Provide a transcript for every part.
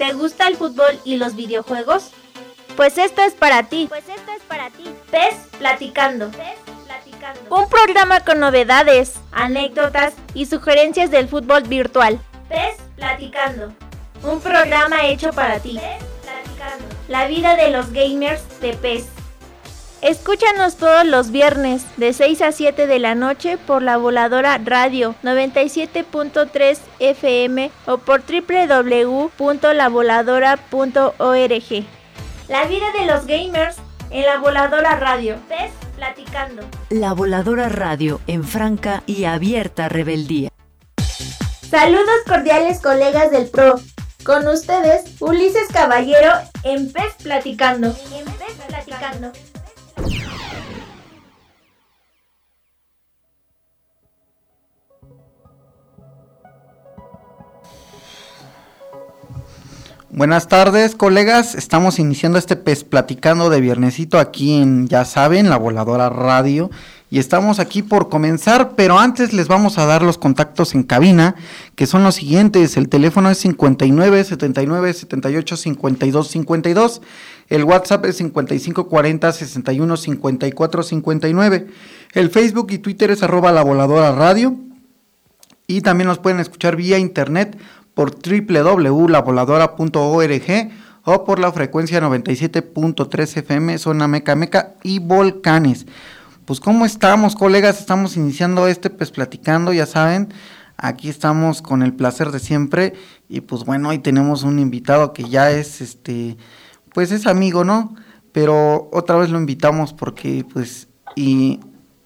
¿Te gusta el fútbol y los videojuegos? Pues esto es para ti. Pues esto es para ti. PES Platicando. Platicando. Un programa con novedades, anécdotas y sugerencias del fútbol virtual. PES Platicando. Un programa hecho para ti. PES Platicando. La vida de los gamers de PES. Escúchanos todos los viernes de 6 a 7 de la noche por la voladora radio 97.3 FM o por www.lavoladora.org. La vida de los gamers en la voladora radio. PES platicando. La voladora radio en franca y abierta rebeldía. Saludos cordiales colegas del PRO. Con ustedes, Ulises Caballero en PES platicando. En PES platicando. Buenas tardes, colegas. Estamos iniciando este pez platicando de viernesito aquí en, ya saben, la voladora radio. Y estamos aquí por comenzar, pero antes les vamos a dar los contactos en cabina, que son los siguientes. El teléfono es 59 79 78 52 52. El WhatsApp es 55 40 61 54 59. El Facebook y Twitter es arroba la voladora radio. Y también nos pueden escuchar vía internet por www.lavoladora.org o por la frecuencia 97.3 FM, zona Meca Meca y Volcanes. Pues cómo estamos, colegas, estamos iniciando este pues platicando, ya saben, aquí estamos con el placer de siempre y pues bueno, hoy tenemos un invitado que ya es este pues es amigo, ¿no? Pero otra vez lo invitamos porque pues y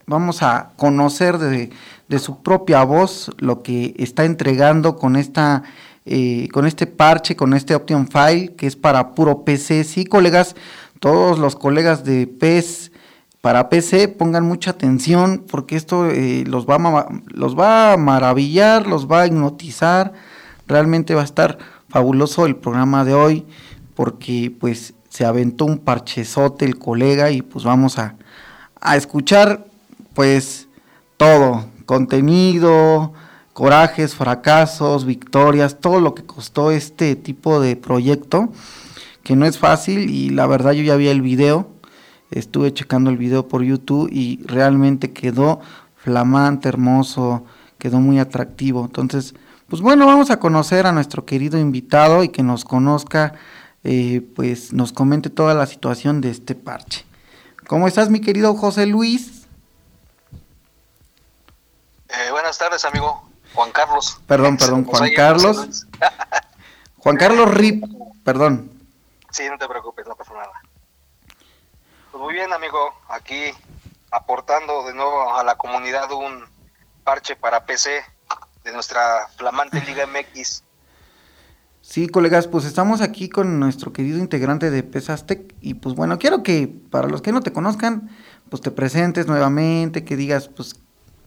vamos a conocer de, de su propia voz lo que está entregando con esta eh, con este parche, con este Option File que es para puro PC. Sí, colegas, todos los colegas de PES para PC pongan mucha atención porque esto eh, los, va los va a maravillar, los va a hipnotizar. Realmente va a estar fabuloso el programa de hoy porque pues se aventó un parchezote el colega y pues vamos a, a escuchar pues todo, contenido, corajes, fracasos, victorias, todo lo que costó este tipo de proyecto, que no es fácil y la verdad yo ya vi el video, estuve checando el video por YouTube y realmente quedó flamante, hermoso, quedó muy atractivo. Entonces, pues bueno, vamos a conocer a nuestro querido invitado y que nos conozca, eh, pues nos comente toda la situación de este parche. ¿Cómo estás, mi querido José Luis? Eh, buenas tardes, amigo Juan Carlos. Perdón, perdón, Juan Carlos. Juan Carlos Rip, perdón. Sí, no te preocupes, no pasa nada. Pues muy bien, amigo, aquí aportando de nuevo a la comunidad un parche para PC de nuestra flamante Liga MX. Sí, colegas, pues estamos aquí con nuestro querido integrante de Pesastec y pues bueno, quiero que para los que no te conozcan, pues te presentes nuevamente, que digas pues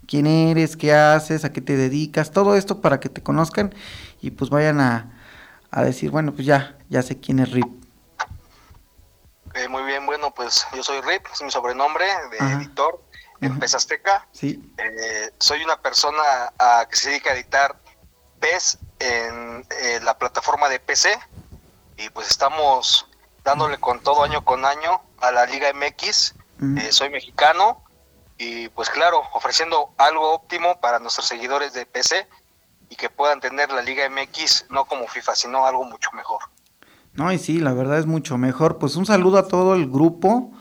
quién eres, qué haces, a qué te dedicas, todo esto para que te conozcan y pues vayan a, decir, bueno, pues ya, ya sé quién es Rip. muy bien, bueno, pues yo soy Rip, es mi sobrenombre de editor en PES Azteca. Sí. Eh, soy una persona a, que se dedica a editar PES en eh, la plataforma de PC y pues estamos dándole con todo año con año a la Liga MX. Eh, soy mexicano, y pues claro, ofreciendo algo óptimo para nuestros seguidores de PC y que puedan tener la Liga MX no como FIFA, sino algo mucho mejor. No, y sí, la verdad es mucho mejor. Pues un saludo a todo el grupo,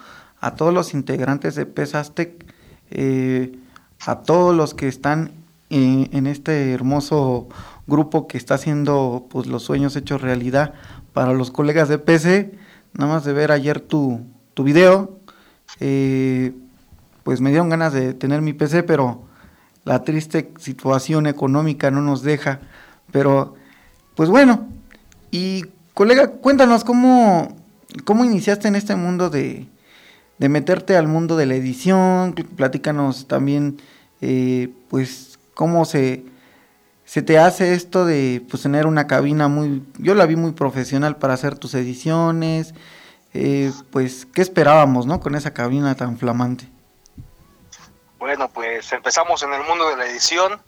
a todos los integrantes de PES Aztec, eh, a todos los que están eh, en este hermoso grupo que está haciendo pues los sueños hechos realidad para los colegas de PC. Nada más de ver ayer tu, tu video. Eh, pues me dieron ganas de tener mi PC, pero la triste situación económica no nos deja. Pero, pues bueno, y colega, cuéntanos cómo, cómo iniciaste en este mundo de, de meterte al mundo de la edición, platícanos también, eh, pues, cómo se, se te hace esto de pues, tener una cabina muy, yo la vi muy profesional para hacer tus ediciones, eh, pues, ¿qué esperábamos, no? Con esa cabina tan flamante. Bueno, pues empezamos en el mundo de la edición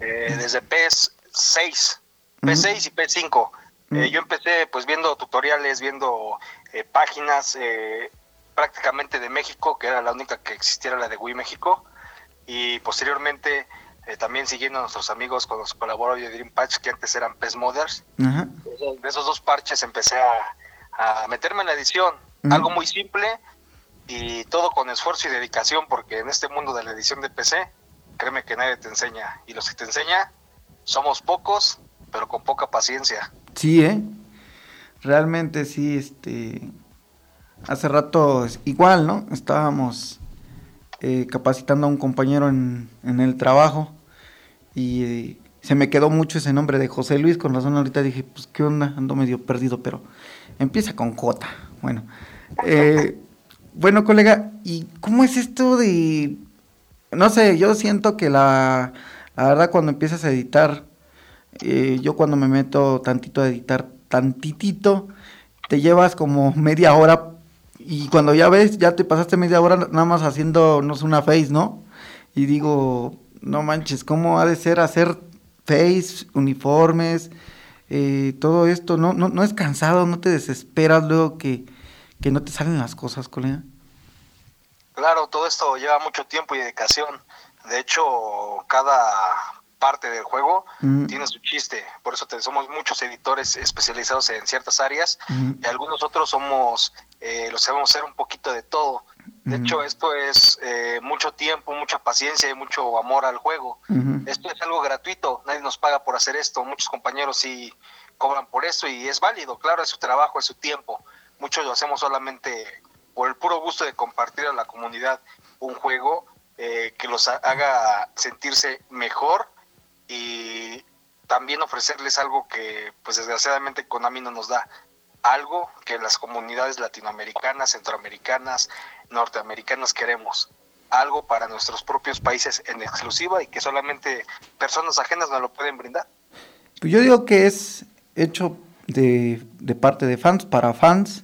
eh, desde PS6, PS6 y PS5. Eh, yo empecé pues viendo tutoriales, viendo eh, páginas eh, prácticamente de México, que era la única que existiera la de Wii México, y posteriormente también siguiendo a nuestros amigos con los que colaboro de Dream Patch, que antes eran PES Mothers. De esos dos parches empecé a, meterme en la edición, algo muy simple y todo con esfuerzo y dedicación, porque en este mundo de la edición de PC, créeme que nadie te enseña, y los que te enseña somos pocos, pero con poca paciencia. Sí, ¿eh? Realmente sí, este... Hace rato igual, ¿no? Estábamos eh, capacitando a un compañero en, el trabajo y eh, se me quedó mucho ese nombre de José Luis, con razón ahorita dije, pues qué onda, ando medio perdido, pero empieza con J. Bueno, eh, bueno colega, ¿y cómo es esto de... No sé, yo siento que la, la verdad cuando empiezas a editar eh, yo cuando me meto tantito a editar, tantitito, te llevas como media hora y cuando ya ves, ya te pasaste media hora nada más haciéndonos una face, ¿no? Y digo, no manches, ¿cómo ha de ser hacer face, uniformes, eh, todo esto? ¿No, no, ¿No es cansado? ¿No te desesperas luego que, que no te salen las cosas, colega? Claro, todo esto lleva mucho tiempo y dedicación. De hecho, cada parte del juego tiene su chiste. Por eso somos muchos editores especializados en ciertas áreas y algunos otros somos, eh, lo sabemos hacer un poquito de todo. De hecho, esto es eh, mucho tiempo, mucha paciencia y mucho amor al juego. Esto es algo gratuito, nadie nos paga por hacer esto. Muchos compañeros sí cobran por esto y es válido, claro, es su trabajo, es su tiempo. Muchos lo hacemos solamente por el puro gusto de compartir a la comunidad un juego eh, que los haga sentirse mejor y también ofrecerles algo que pues desgraciadamente Konami no nos da, algo que las comunidades latinoamericanas, centroamericanas, norteamericanas queremos, algo para nuestros propios países en exclusiva y que solamente personas ajenas nos lo pueden brindar. Yo digo que es hecho de, de parte de fans para fans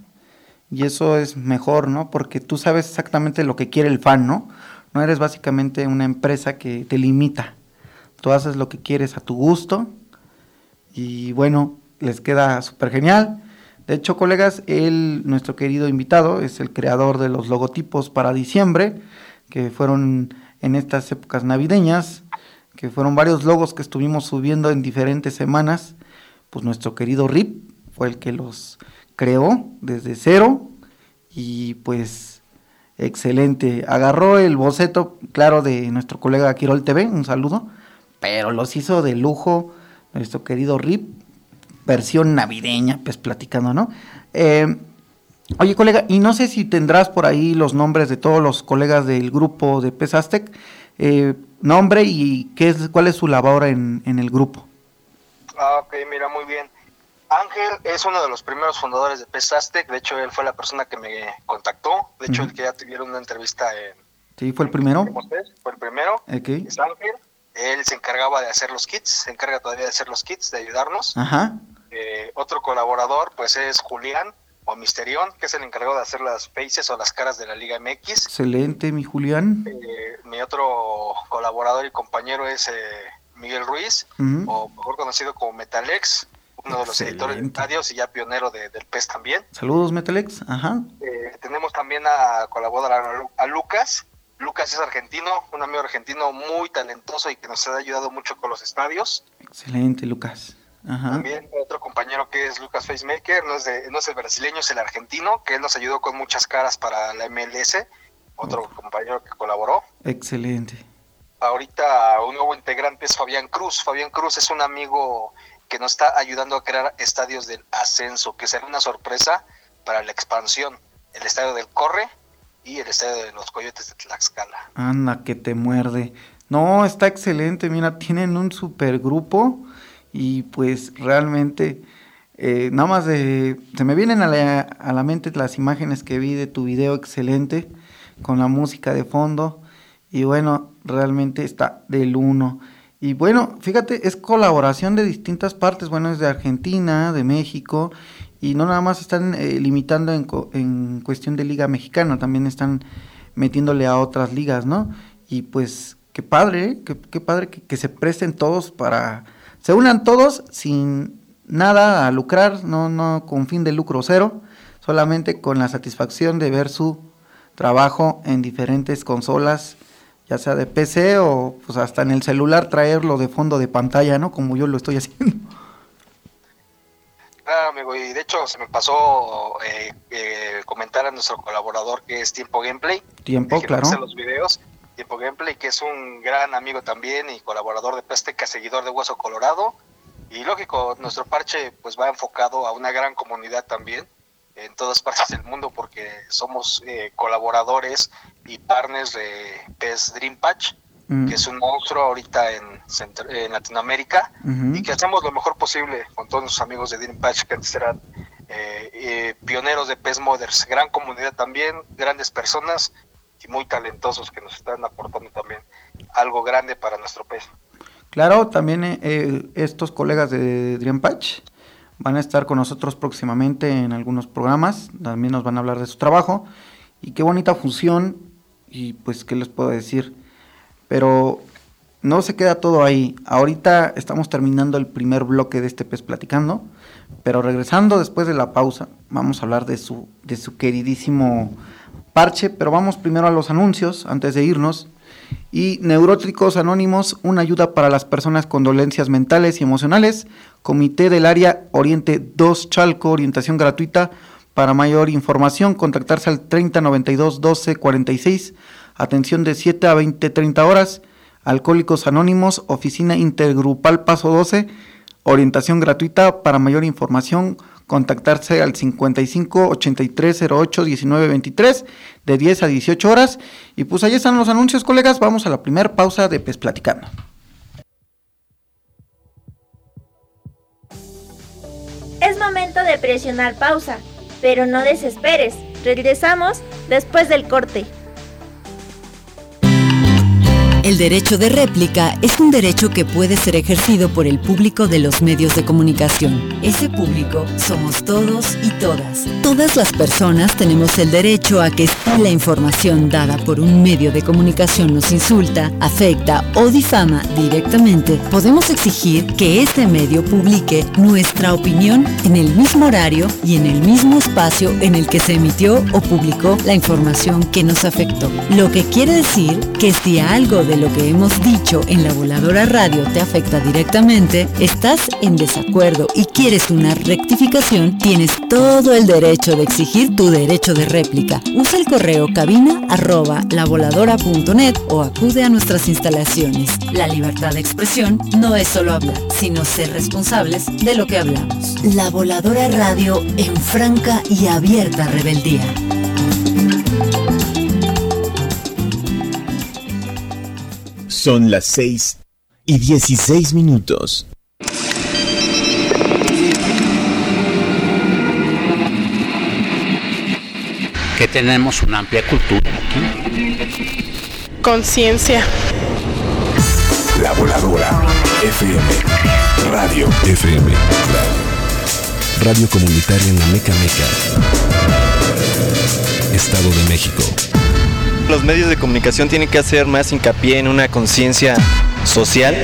y eso es mejor, ¿no? Porque tú sabes exactamente lo que quiere el fan, ¿no? No eres básicamente una empresa que te limita tú haces lo que quieres a tu gusto y bueno, les queda súper genial. De hecho, colegas, él, nuestro querido invitado, es el creador de los logotipos para diciembre, que fueron en estas épocas navideñas, que fueron varios logos que estuvimos subiendo en diferentes semanas. Pues nuestro querido Rip fue el que los creó desde cero y pues excelente. Agarró el boceto, claro, de nuestro colega Quirol TV, un saludo pero los hizo de lujo nuestro querido Rip, versión navideña, pues platicando, ¿no? Eh, oye, colega, y no sé si tendrás por ahí los nombres de todos los colegas del grupo de Pesastec, eh, nombre y qué es, cuál es su labor en, el grupo. Ah, ok, mira, muy bien. Ángel es uno de los primeros fundadores de Pesastec, de hecho él fue la persona que me contactó, de hecho el que ya tuvieron una entrevista en... Sí, fue el primero. Fue el primero. Okay. Es Ángel. Él se encargaba de hacer los kits, se encarga todavía de hacer los kits, de ayudarnos. Eh, otro colaborador, pues es Julián o Misterión, que es el encargado de hacer las faces o las caras de la Liga MX. Excelente, mi Julián. Eh, mi otro colaborador y compañero es eh, Miguel Ruiz, o mejor conocido como Metalex, uno de los editores de estadios y ya pionero del PES también. Saludos, Metalex. Ajá. tenemos también a colaborar a Lucas, Lucas es argentino, un amigo argentino muy talentoso y que nos ha ayudado mucho con los estadios. Excelente, Lucas. También otro compañero que es Lucas Facemaker, no es, no es el brasileño, es el argentino, que él nos ayudó con muchas caras para la MLS. Otro compañero que colaboró. Excelente. Ahorita un nuevo integrante es Fabián Cruz. Fabián Cruz es un amigo que nos está ayudando a crear estadios del ascenso, que será una sorpresa para la expansión. El estadio del Corre y el estadio de los Coyotes de Tlaxcala. Anda, que te muerde. No, está excelente, mira, tienen un super grupo y pues realmente eh, nada más de, se me vienen a la, a la mente las imágenes que vi de tu video excelente con la música de fondo y bueno, realmente está del uno. Y bueno, fíjate, es colaboración de distintas partes, bueno, es de Argentina, de México y no nada más están eh, limitando en, en, cuestión de liga mexicana, también están metiéndole a otras ligas, ¿no? Y pues qué padre, ¿eh? qué, padre que, se presten todos para, se unan todos sin nada a lucrar, no, no con fin de lucro cero, solamente con la satisfacción de ver su trabajo en diferentes consolas, ya sea de PC o pues hasta en el celular traerlo de fondo de pantalla, ¿no? Como yo lo estoy haciendo. Claro, amigo, y de hecho se me pasó eh, eh, comentar a nuestro colaborador que es Tiempo Gameplay. Tiempo, claro. los videos. Tiempo Gameplay, que es un gran amigo también y colaborador de Pesteca, seguidor de Hueso Colorado. Y lógico, nuestro parche pues va enfocado a una gran comunidad también en todas partes del mundo porque somos eh, colaboradores y partners de PES Dream Patch, mm. que es un monstruo ahorita en, en Latinoamérica y que hacemos lo mejor posible con todos nuestros amigos de Dream Patch que antes eran eh, eh, pioneros de PES Mothers, gran comunidad también, grandes personas y muy talentosos que nos están aportando también algo grande para nuestro PES. Claro, también estos colegas de Dream Patch van a estar con nosotros próximamente en algunos programas, también nos van a hablar de su trabajo y qué bonita función y pues qué les puedo decir. Pero no se queda todo ahí. Ahorita estamos terminando el primer bloque de este pez platicando, pero regresando después de la pausa, vamos a hablar de su de su queridísimo parche, pero vamos primero a los anuncios antes de irnos. Y Neurótricos Anónimos, una ayuda para las personas con dolencias mentales y emocionales. Comité del Área Oriente 2 Chalco, orientación gratuita. Para mayor información, contactarse al 3092 12 46. Atención de 7 a 20 30 horas. Alcohólicos Anónimos, oficina intergrupal Paso 12. Orientación gratuita. Para mayor información, contactarse al 55 83 08 19 23 de 10 a 18 horas. Y pues ahí están los anuncios, colegas. Vamos a la primera pausa de Pes Platicando. De presionar pausa, pero no desesperes. Regresamos después del corte. El derecho de réplica es un derecho que puede ser ejercido por el público de los medios de comunicación. Ese público somos todos y todas. Todas las personas tenemos el derecho a que si la información dada por un medio de comunicación nos insulta, afecta o difama directamente, podemos exigir que este medio publique nuestra opinión en el mismo horario y en el mismo espacio en el que se emitió o publicó la información que nos afectó. Lo que quiere decir que si algo de lo que hemos dicho en la voladora radio te afecta directamente, estás en desacuerdo y quieres una rectificación, tienes todo el derecho de exigir tu derecho de réplica. Usa el correo cabina arroba lavoladora.net o acude a nuestras instalaciones. La libertad de expresión no es solo hablar, sino ser responsables de lo que hablamos. La voladora radio en franca y abierta rebeldía. Son las 6 y 16 minutos. Que tenemos una amplia cultura aquí. Conciencia. La voladora. FM. Radio. FM. Radio comunitaria en la Meca Meca. Estado de México los medios de comunicación tienen que hacer más hincapié en una conciencia social.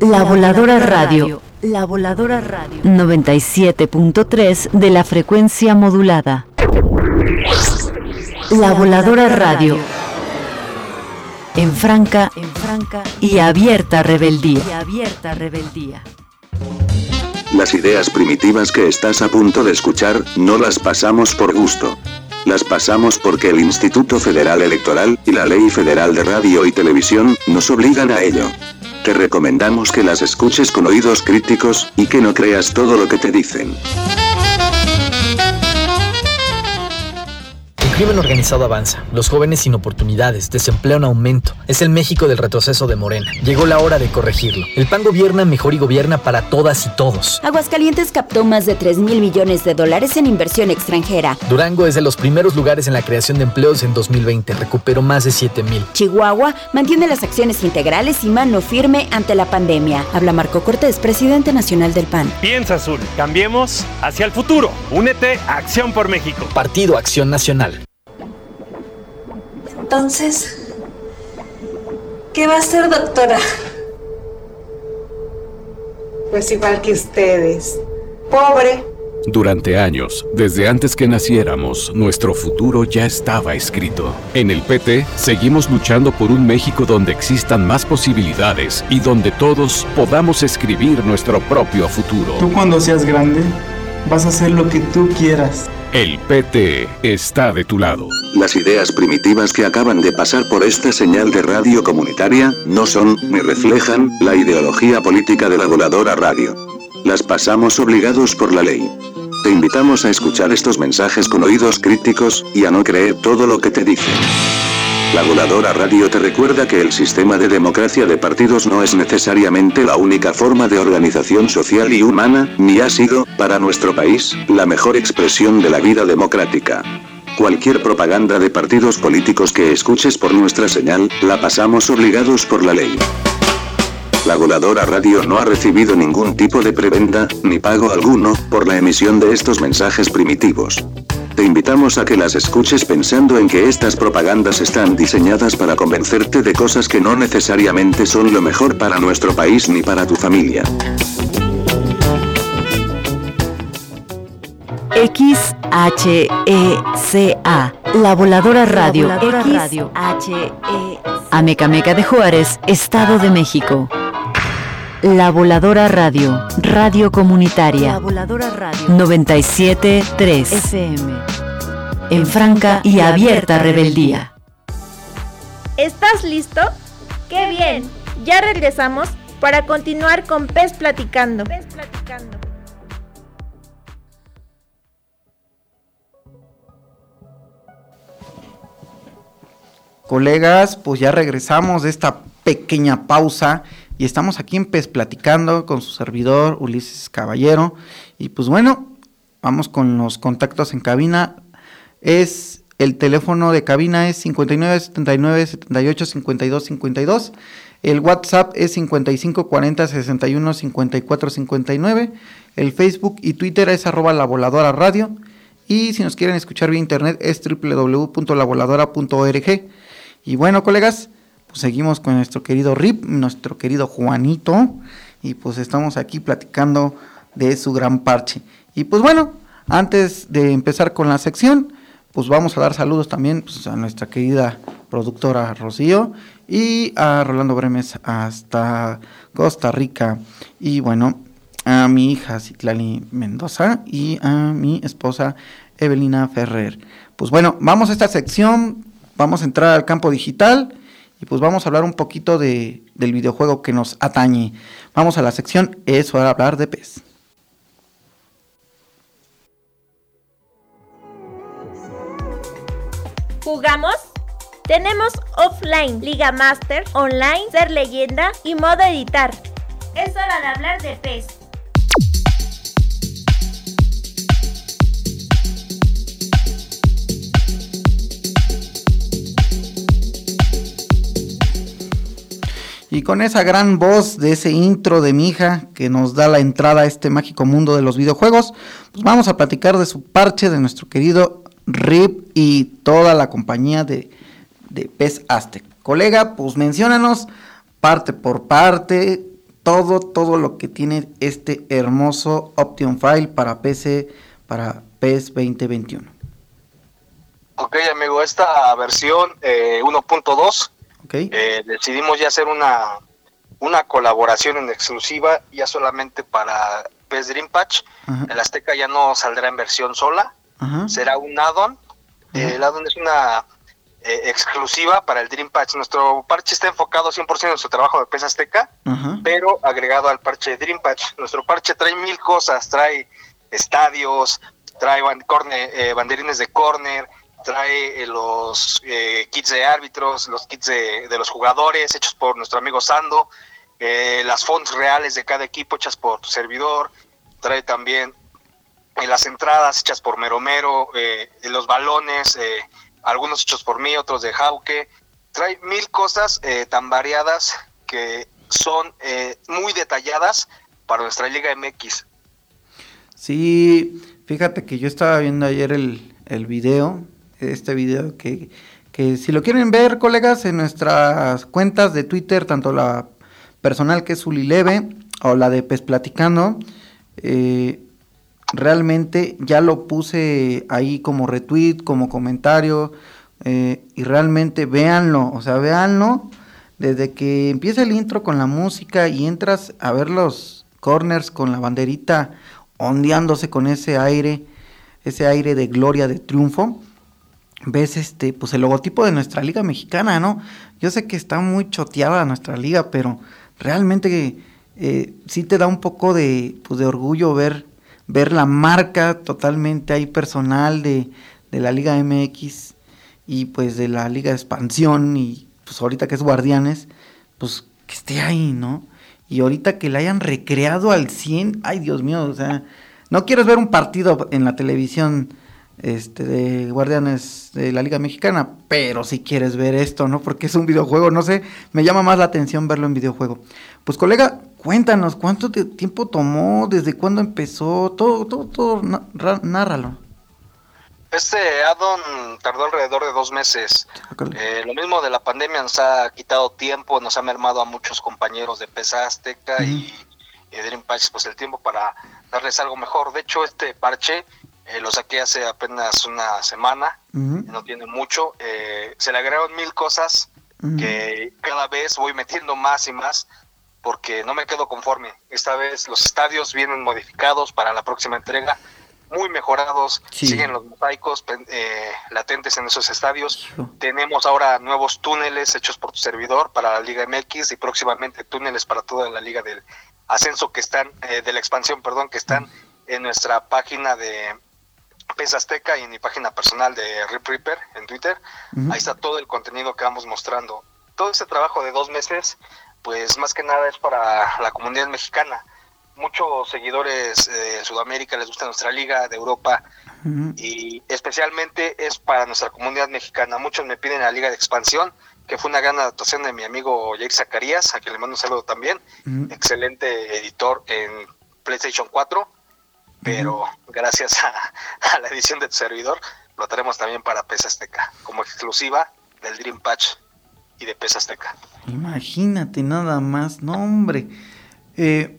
La Voladora Radio. La Voladora Radio. 97.3 de la frecuencia modulada. La Voladora Radio en franca, en franca y abierta rebeldía. Y abierta rebeldía. Las ideas primitivas que estás a punto de escuchar, no las pasamos por gusto. Las pasamos porque el Instituto Federal Electoral y la Ley Federal de Radio y Televisión nos obligan a ello. Te recomendamos que las escuches con oídos críticos y que no creas todo lo que te dicen. Crimen organizado avanza, los jóvenes sin oportunidades, desempleo en aumento. Es el México del retroceso de Morena. Llegó la hora de corregirlo. El PAN gobierna mejor y gobierna para todas y todos. Aguascalientes captó más de 3 mil millones de dólares en inversión extranjera. Durango es de los primeros lugares en la creación de empleos en 2020. Recuperó más de 7 mil. Chihuahua mantiene las acciones integrales y mano firme ante la pandemia. Habla Marco Cortés, presidente nacional del PAN. Piensa azul. Cambiemos hacia el futuro. Únete a Acción por México. Partido Acción Nacional. Entonces, ¿qué va a ser, doctora? Pues igual que ustedes. Pobre. Durante años, desde antes que naciéramos, nuestro futuro ya estaba escrito. En el PT, seguimos luchando por un México donde existan más posibilidades y donde todos podamos escribir nuestro propio futuro. Tú cuando seas grande, vas a hacer lo que tú quieras. El PT está de tu lado. Las ideas primitivas que acaban de pasar por esta señal de radio comunitaria no son ni reflejan la ideología política de la voladora radio. Las pasamos obligados por la ley. Te invitamos a escuchar estos mensajes con oídos críticos y a no creer todo lo que te dicen. La voladora radio te recuerda que el sistema de democracia de partidos no es necesariamente la única forma de organización social y humana, ni ha sido, para nuestro país, la mejor expresión de la vida democrática. Cualquier propaganda de partidos políticos que escuches por nuestra señal, la pasamos obligados por la ley. La voladora radio no ha recibido ningún tipo de preventa, ni pago alguno, por la emisión de estos mensajes primitivos. Te invitamos a que las escuches pensando en que estas propagandas están diseñadas para convencerte de cosas que no necesariamente son lo mejor para nuestro país ni para tu familia. XHECA, La Voladora Radio, Radio. Amecameca de Juárez, Estado de México. La Voladora Radio, Radio Comunitaria. La Voladora Radio. 97.3 FM. En franca y abierta rebeldía. ¿Estás listo? ¡Qué bien! Ya regresamos para continuar con Pez Platicando. Pez Platicando. Colegas, pues ya regresamos de esta pequeña pausa y estamos aquí en PES platicando con su servidor Ulises Caballero. Y pues bueno, vamos con los contactos en cabina. Es el teléfono de cabina es 59 79 78 52 52. El WhatsApp es 55 40 61 54 59. El Facebook y Twitter es arroba la voladora radio. Y si nos quieren escuchar vía internet es www.lavoladora.org. Y bueno, colegas, pues seguimos con nuestro querido Rip, nuestro querido Juanito, y pues estamos aquí platicando de su gran parche. Y pues bueno, antes de empezar con la sección, pues vamos a dar saludos también pues, a nuestra querida productora Rocío y a Rolando Bremes hasta Costa Rica. Y bueno, a mi hija Citlali Mendoza y a mi esposa Evelina Ferrer. Pues bueno, vamos a esta sección vamos a entrar al campo digital y pues vamos a hablar un poquito de, del videojuego que nos atañe. Vamos a la sección Es hora de hablar de PES. ¿Jugamos? Tenemos offline, Liga Master, online, ser leyenda y modo editar. Es hora de hablar de PES. Y con esa gran voz de ese intro de mi hija que nos da la entrada a este mágico mundo de los videojuegos, pues vamos a platicar de su parche de nuestro querido Rip y toda la compañía de, de PES Aztec. Colega, pues menciónanos parte por parte todo, todo lo que tiene este hermoso Option File para PC, para PES 2021. Ok, amigo, esta versión eh, 1.2 eh, decidimos ya hacer una, una colaboración en exclusiva ya solamente para PES Dream Patch. El Azteca ya no saldrá en versión sola, será un add-on. Eh, el add-on es una eh, exclusiva para el Dream Patch. Nuestro parche está enfocado 100% en su trabajo de PES Azteca, pero agregado al parche Dream Patch. Nuestro parche trae mil cosas, trae estadios, trae banderines de corner, trae eh, los eh, kits de árbitros, los kits de, los jugadores hechos por nuestro amigo Sando, eh, las fonts reales de cada equipo hechas por tu servidor, trae también las entradas hechas por Meromero, los balones, algunos hechos por mí, otros de Jauke, trae mil cosas tan variadas que son muy detalladas para nuestra Liga MX. Sí, fíjate que yo estaba viendo ayer el, el video este video que, Que si lo quieren ver, colegas, en nuestras cuentas de Twitter, tanto la personal que es Ulileve o la de Pes Platicando, eh, realmente ya lo puse ahí como retweet, como comentario, eh, y realmente véanlo, o sea, véanlo desde que empieza el intro con la música y entras a ver los corners con la banderita ondeándose con ese aire, ese aire de gloria, de triunfo, ves este, pues el logotipo de nuestra liga mexicana, ¿no? Yo sé que está muy choteada nuestra liga, pero realmente eh, sí te da un poco de, pues, de orgullo ver, ver la marca totalmente ahí personal de, de la Liga MX y pues de la Liga de Expansión y pues ahorita que es Guardianes, pues que esté ahí, ¿no? Y ahorita que la hayan recreado al 100, ay Dios mío, o sea, no quieres ver un partido en la televisión este, de Guardianes de la Liga Mexicana, pero si quieres ver esto, ¿no? Porque es un videojuego, no sé, me llama más la atención verlo en videojuego. Pues colega, cuéntanos, ¿cuánto tiempo tomó? ¿Desde cuándo empezó? Todo, todo, todo, nárralo. Este addon tardó alrededor de dos meses. Eh, lo mismo de la pandemia nos ha quitado tiempo, nos ha mermado a muchos compañeros de Pesa Azteca y, Dream Patch pues el tiempo para darles algo mejor. De hecho, este parche eh, lo saqué hace apenas una semana, no tiene mucho. Eh, se le agregaron mil cosas que cada vez voy metiendo más y más porque no me quedo conforme. Esta vez los estadios vienen modificados para la próxima entrega muy mejorados, siguen los mosaicos eh, latentes en esos estadios. Tenemos ahora nuevos túneles hechos por tu servidor para la Liga MX y próximamente túneles para toda la Liga del Ascenso que están, eh, de la expansión, perdón, que están en nuestra página de PES Azteca y en mi página personal de Rip Reaper en Twitter. Ahí está todo el contenido que vamos mostrando. Todo este trabajo de dos meses, pues más que nada es para la comunidad mexicana muchos seguidores de Sudamérica les gusta nuestra liga, de Europa, y especialmente es para nuestra comunidad mexicana. Muchos me piden la liga de expansión, que fue una gran adaptación de mi amigo Jake Zacarías, a quien le mando un saludo también, excelente editor en PlayStation 4, pero gracias a, la edición de tu servidor, lo tenemos también para PES Azteca, como exclusiva del Dream Patch y de PES Azteca. Imagínate nada más, no hombre. Eh,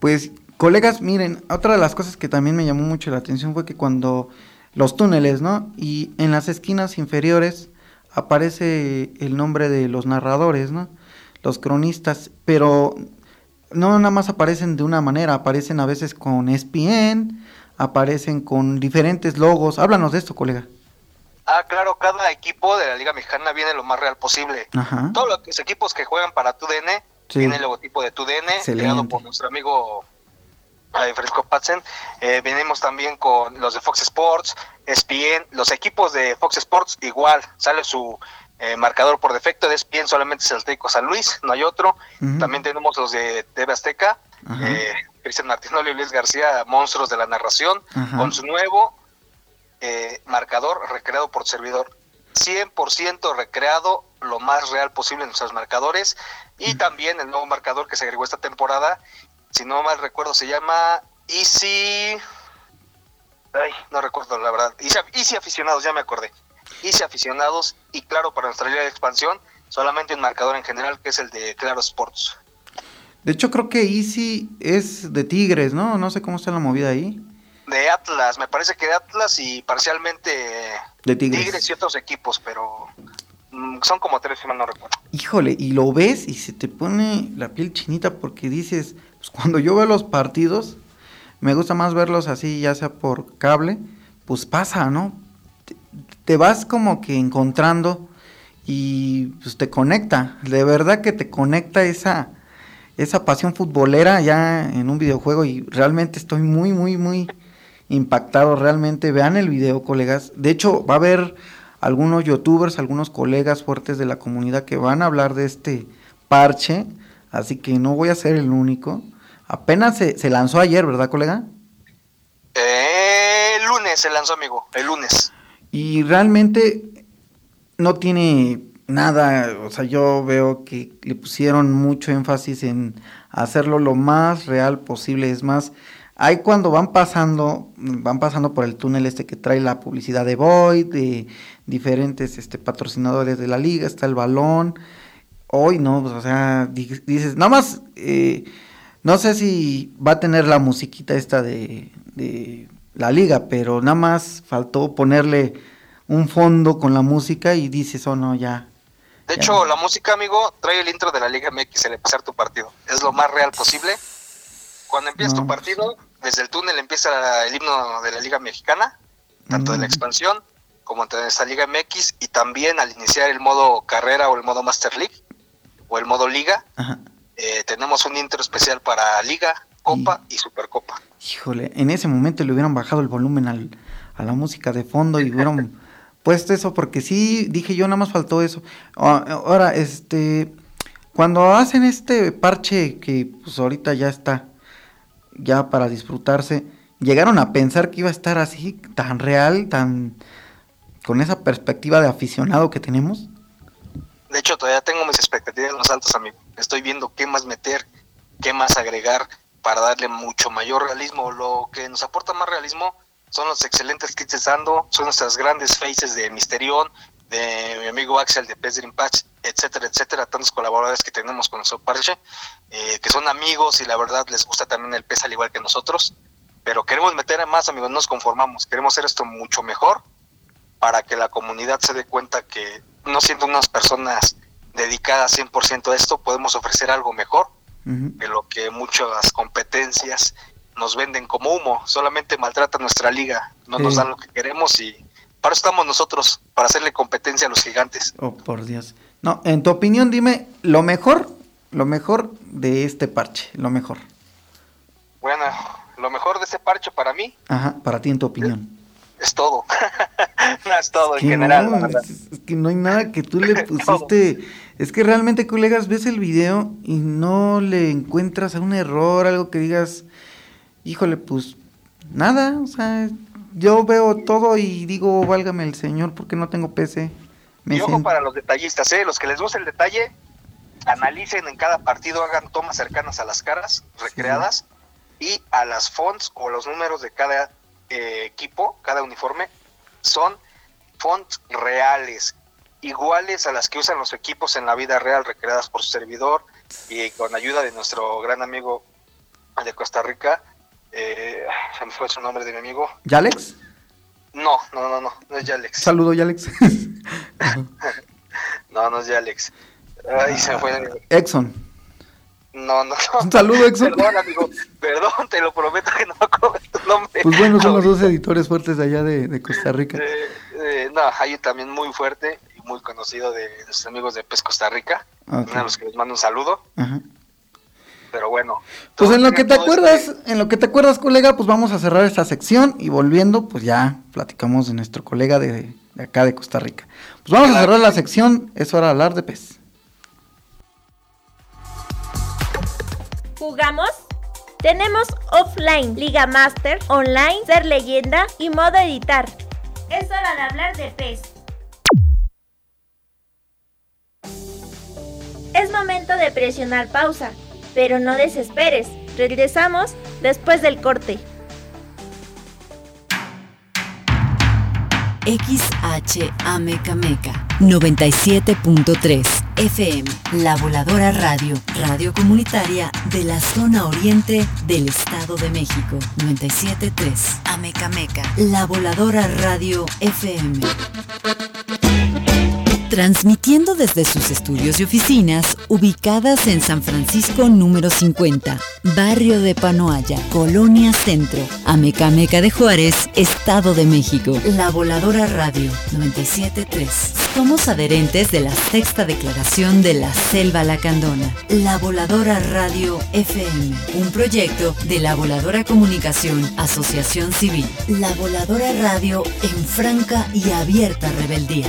pues, colegas, miren, otra de las cosas que también me llamó mucho la atención fue que cuando los túneles, ¿no? Y en las esquinas inferiores aparece el nombre de los narradores, ¿no? Los cronistas, pero no nada más aparecen de una manera, aparecen a veces con ESPN, aparecen con diferentes logos. Háblanos de esto, colega. Ah, claro, cada equipo de la Liga Mexicana viene lo más real posible. Todos los equipos que juegan para tu DN tiene el logotipo de TUDN, creado por nuestro amigo eh, Fresco Patzen. Eh, venimos también con los de Fox Sports, ESPN, los equipos de Fox Sports igual, sale su eh, marcador por defecto de ESPN, solamente es el Teco San Luis, no hay otro. También tenemos los de TV Azteca, eh, Cristian Martinoli y Luis García, monstruos de la narración, con su nuevo marcador recreado por servidor. 100% recreado lo más real posible en nuestros marcadores y también el nuevo marcador que se agregó esta temporada, si no mal recuerdo, se llama Easy. Ay, no recuerdo la verdad. Easy, Aficionados, ya me acordé. Easy Aficionados y claro, para nuestra liga de expansión, solamente un marcador en general que es el de Claro Sports. De hecho, creo que Easy es de Tigres, ¿no? No sé cómo está la movida ahí. De Atlas, me parece que de Atlas y parcialmente de Tigres, tigres y otros equipos, pero Mm, son como tres, si mal no recuerdo. Híjole, y lo ves y se te pone la piel chinita porque dices, pues cuando yo veo los partidos, me gusta más verlos así, ya sea por cable, pues pasa, ¿no? Te, vas como que encontrando y pues te conecta, de verdad que te conecta esa, esa pasión futbolera ya en un videojuego y realmente estoy muy, muy, muy impactado, realmente vean el video, colegas. De hecho, va a haber algunos youtubers, algunos colegas fuertes de la comunidad que van a hablar de este parche, así que no voy a ser el único. Apenas se, se lanzó ayer, ¿verdad, colega? Eh, el lunes se lanzó, amigo, el lunes. Y realmente no tiene nada, o sea, yo veo que le pusieron mucho énfasis en hacerlo lo más real posible, es más, Ahí cuando van pasando, van pasando por el túnel este que trae la publicidad de Void, de diferentes este, patrocinadores de la liga, está el balón. Hoy no, pues, o sea, dices, nada más, eh, no sé si va a tener la musiquita esta de la liga, pero nada más faltó ponerle un fondo con la música y dices, oh no, ya. De hecho, la música, amigo, trae el intro de la Liga MX al empezar tu partido. Es lo más real posible cuando empieza tu partido, desde el túnel empieza el himno de la Liga Mexicana, tanto de la expansión como de esta Liga MX, y también al iniciar el modo carrera o el modo Master League o el modo Liga, eh, tenemos un intro especial para Liga, Copa y, Supercopa. Híjole, en ese momento le hubieran bajado el volumen al, a la música de fondo y hubieran puesto eso, porque sí, dije yo, nada más faltó eso. Ahora, este, cuando hacen este parche que pues ahorita ya está, ya para disfrutarse, llegaron a pensar que iba a estar así, tan real, tan con esa perspectiva de aficionado que tenemos? De hecho, todavía tengo mis expectativas más altas, amigo. Estoy viendo qué más meter, qué más agregar para darle mucho mayor realismo. Lo que nos aporta más realismo son los excelentes kits de Sando, son nuestras grandes faces de Misterion, de mi amigo Axel de Pez Patch, etcétera, etcétera, tantos colaboradores que tenemos con nuestro parche, eh, que son amigos y la verdad les gusta también el pez al igual que nosotros, pero queremos meter más amigos, no nos conformamos, queremos hacer esto mucho mejor para que la comunidad se dé cuenta que no siendo unas personas dedicadas 100% a esto, podemos ofrecer algo mejor que lo que muchas competencias nos venden como humo, solamente maltratan nuestra liga, no nos dan lo que queremos y para eso estamos nosotros, para hacerle competencia a los gigantes. Oh, por Dios. No, en tu opinión, dime lo mejor, lo mejor de este parche, lo mejor. Bueno, lo mejor de este parche para mí. Ajá, para ti en tu opinión. Es, todo. no es todo en general. es, que no hay nada que tú le pusiste. Es que realmente, colegas, ves el video y no le encuentras a un error, algo que digas, híjole, pues nada, o sea, yo veo todo y digo, válgame el señor, porque no tengo PC. Me y ojo para los detallistas, ¿eh? los que les gusta el detalle, analicen en cada partido, hagan tomas cercanas a las caras, recreadas, y a las fonts o los números de cada eh, equipo, cada uniforme, son fonts reales, iguales a las que usan los equipos en la vida real, recreadas por su servidor y con ayuda de nuestro gran amigo de Costa Rica, eh, se me fue su nombre de mi amigo. ¿Yalex? No, no, no, no, no es Yalex. Saludo, Yalex. no, no es Yalex. Ay, se me fue. Exxon. No, no, no. Un saludo, Exxon. Perdón, amigo. Perdón, te lo prometo que no me acuerdo tu nombre. Pues bueno, son los dos editores fuertes de allá de, Costa Rica. Eh, eh, no, hay también muy fuerte muy conocido de nuestros amigos de PES Costa Rica. Uno de los que les mando un saludo. Ajá pero bueno. Pues en lo que te acuerdas, en lo que te acuerdas, colega, pues vamos a cerrar esta sección y volviendo, pues ya platicamos de nuestro colega de, acá de Costa Rica. Pues vamos a cerrar la sección, es hora de hablar de pez. ¿Jugamos? Tenemos offline, Liga Master, online, ser leyenda y modo editar. Es hora de hablar de pez. Es momento de presionar pausa pero no desesperes, regresamos después del corte. XHAMECAMECA 97.3 FM, La Voladora Radio, radio comunitaria de la zona oriente del Estado de México. 97.3 Amecameca, La Voladora Radio FM. Transmitiendo desde sus estudios y oficinas ubicadas en San Francisco número 50, Barrio de Panoaya, Colonia Centro, Amecameca de Juárez, Estado de México. La Voladora Radio 973. Somos adherentes de la sexta declaración de la Selva Lacandona. La Voladora Radio FM, un proyecto de la Voladora Comunicación, Asociación Civil. La Voladora Radio en franca y abierta rebeldía.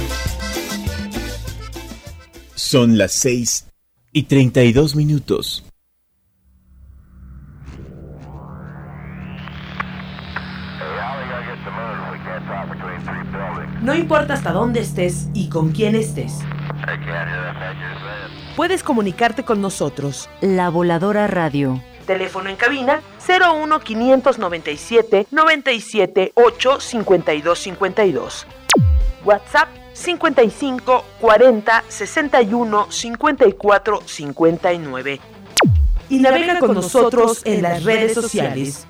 Son las 6 y 32 minutos. No importa hasta dónde estés y con quién estés. Puedes comunicarte con nosotros. La Voladora Radio Teléfono en cabina 01 597 97 8 52 52. WhatsApp 55 40 61 54 59. Y navega con nosotros en las redes sociales.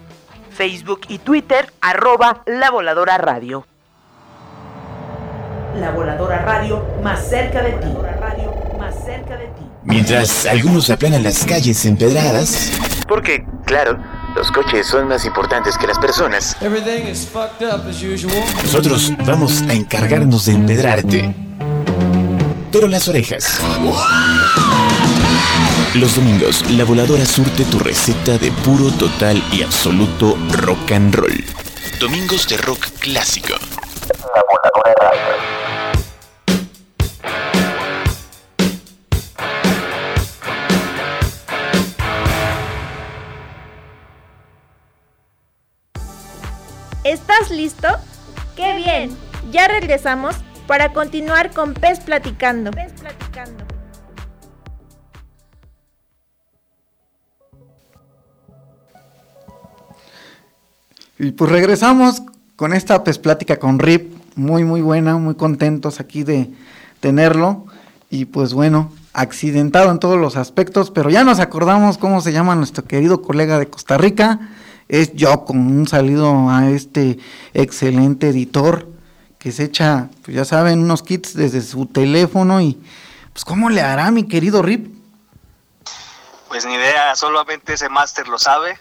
Facebook y Twitter, arroba La Voladora Radio. La Voladora Radio, más cerca de ti. Radio, más cerca de ti. Mientras algunos aplanan las calles empedradas. Porque, claro, los coches son más importantes que las personas. Nosotros vamos a encargarnos de empedrarte. Pero las orejas. Los domingos, la voladora surte tu receta de puro, total y absoluto rock and roll. Domingos de rock clásico. La voladora radio. ¿Estás listo? ¡Qué bien! Ya regresamos para continuar con Pez Platicando. Pez Platicando. Y pues regresamos con esta Pez Plática con Rip, muy muy buena, muy contentos aquí de tenerlo. Y pues bueno, accidentado en todos los aspectos, pero ya nos acordamos cómo se llama nuestro querido colega de Costa Rica es yo con un salido a este excelente editor que se echa, pues ya saben, unos kits desde su teléfono y pues cómo le hará mi querido Rip. Pues ni idea, solamente ese máster lo sabe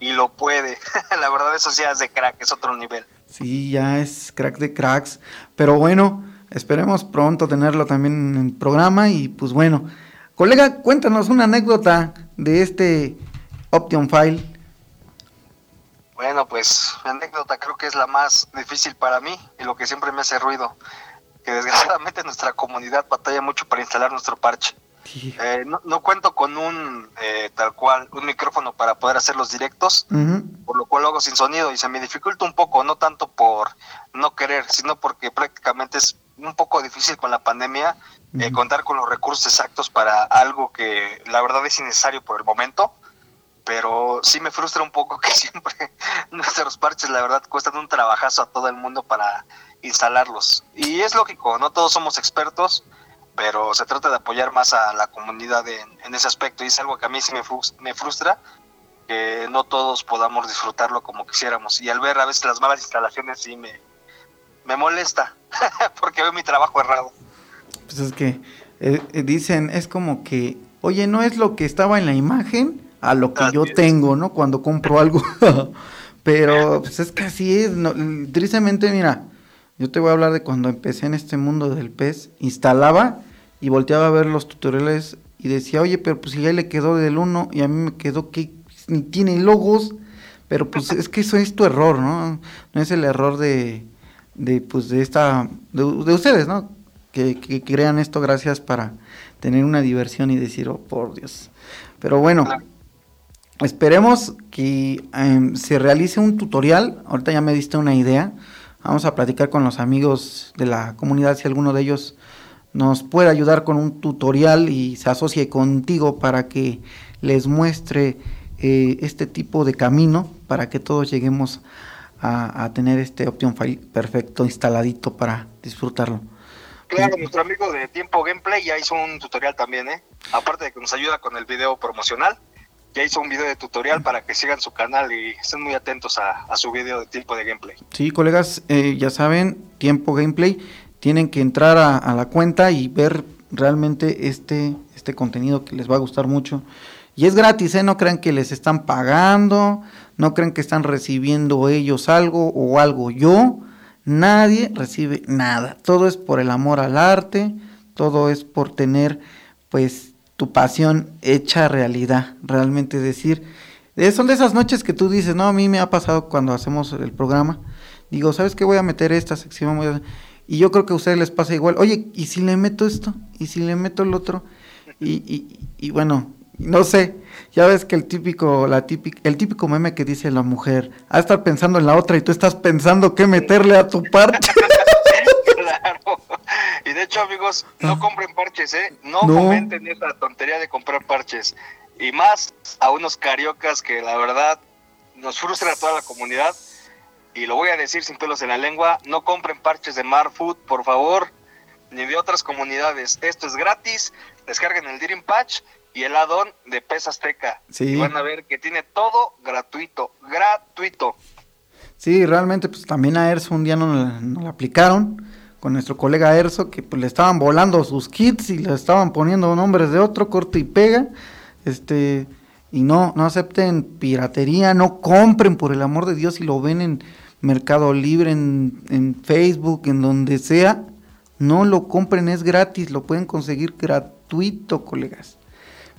y lo puede. La verdad eso sí es de crack, es otro nivel. Sí, ya es crack de cracks, pero bueno, esperemos pronto tenerlo también en el programa y pues bueno, colega, cuéntanos una anécdota de este Option File bueno, pues mi anécdota creo que es la más difícil para mí y lo que siempre me hace ruido, que desgraciadamente nuestra comunidad batalla mucho para instalar nuestro parche. Eh, no, cuento con un eh, tal cual, un micrófono para poder hacer los directos, por lo cual lo hago sin sonido y se me dificulta un poco, no tanto por no querer, sino porque prácticamente es un poco difícil con la pandemia eh, contar con los recursos exactos para algo que la verdad es innecesario por el momento pero sí me frustra un poco que siempre nuestros parches, la verdad, cuestan un trabajazo a todo el mundo para instalarlos. Y es lógico, no todos somos expertos, pero se trata de apoyar más a la comunidad en, ese aspecto. Y es algo que a mí sí me me frustra, que no todos podamos disfrutarlo como quisiéramos. Y al ver a veces las malas instalaciones sí me, me molesta, porque veo mi trabajo errado. Pues es que eh, dicen, es como que, oye, no es lo que estaba en la imagen a lo que yo tengo, ¿no? Cuando compro algo. Pero pues es que así es. tristemente, mira, yo te voy a hablar de cuando empecé en este mundo del pez. Instalaba y volteaba a ver los tutoriales y decía, oye, pero pues si ya le quedó del 1 y a mí me quedó que ni tiene logos. Pero pues es que eso es tu error, ¿no? No es el error de, de pues de esta, de, ustedes, ¿no? Que, que crean esto gracias para tener una diversión y decir, oh, por Dios. Pero bueno, Esperemos que em, se realice un tutorial. Ahorita ya me diste una idea. Vamos a platicar con los amigos de la comunidad si alguno de ellos nos puede ayudar con un tutorial y se asocie contigo para que les muestre eh, este tipo de camino para que todos lleguemos a, tener este Option File perfecto instaladito para disfrutarlo. Claro, nuestro amigo de Tiempo Gameplay ya hizo un tutorial también, ¿eh? Aparte de que nos ayuda con el video promocional, ya hizo un video de tutorial para que sigan su canal y estén muy atentos a, su video de tiempo de gameplay. Sí, colegas, eh, ya saben, tiempo gameplay, tienen que entrar a, la cuenta y ver realmente este, este contenido que les va a gustar mucho. Y es gratis, ¿eh? No crean que les están pagando, no crean que están recibiendo ellos algo o algo. Yo, nadie recibe nada. Todo es por el amor al arte, todo es por tener, pues, tu pasión hecha realidad, realmente decir, eh, son de esas noches que tú dices, no, a mí me ha pasado cuando hacemos el programa, digo, ¿sabes qué voy a meter esta sección? Y yo creo que a ustedes les pasa igual, oye, ¿y si le meto esto? ¿Y si le meto el otro? Y, y, y bueno, no sé, ya ves que el típico, la típica, el típico meme que dice la mujer, a estar pensando en la otra y tú estás pensando qué meterle a tu parte. Y de hecho, amigos, no compren parches, ¿eh? No, comenten esa tontería de comprar parches. y más a unos cariocas que la verdad nos frustra a toda la comunidad. Y lo voy a decir sin pelos en la lengua, no compren parches de Marfood, por favor, ni de otras comunidades. Esto es gratis, descarguen el Dream Patch y el addon de PES Azteca. Sí. Y van a ver que tiene todo gratuito, gratuito. Sí, realmente pues también a Erso un día nos, nos la aplicaron con nuestro colega Erso que pues le estaban volando sus kits y le estaban poniendo nombres de otro, corte y pega. Este, y no, no acepten piratería, no compren por el amor de Dios si lo ven en Mercado Libre, en, en Facebook, en donde sea, no lo compren, es gratis, lo pueden conseguir gratuito, colegas.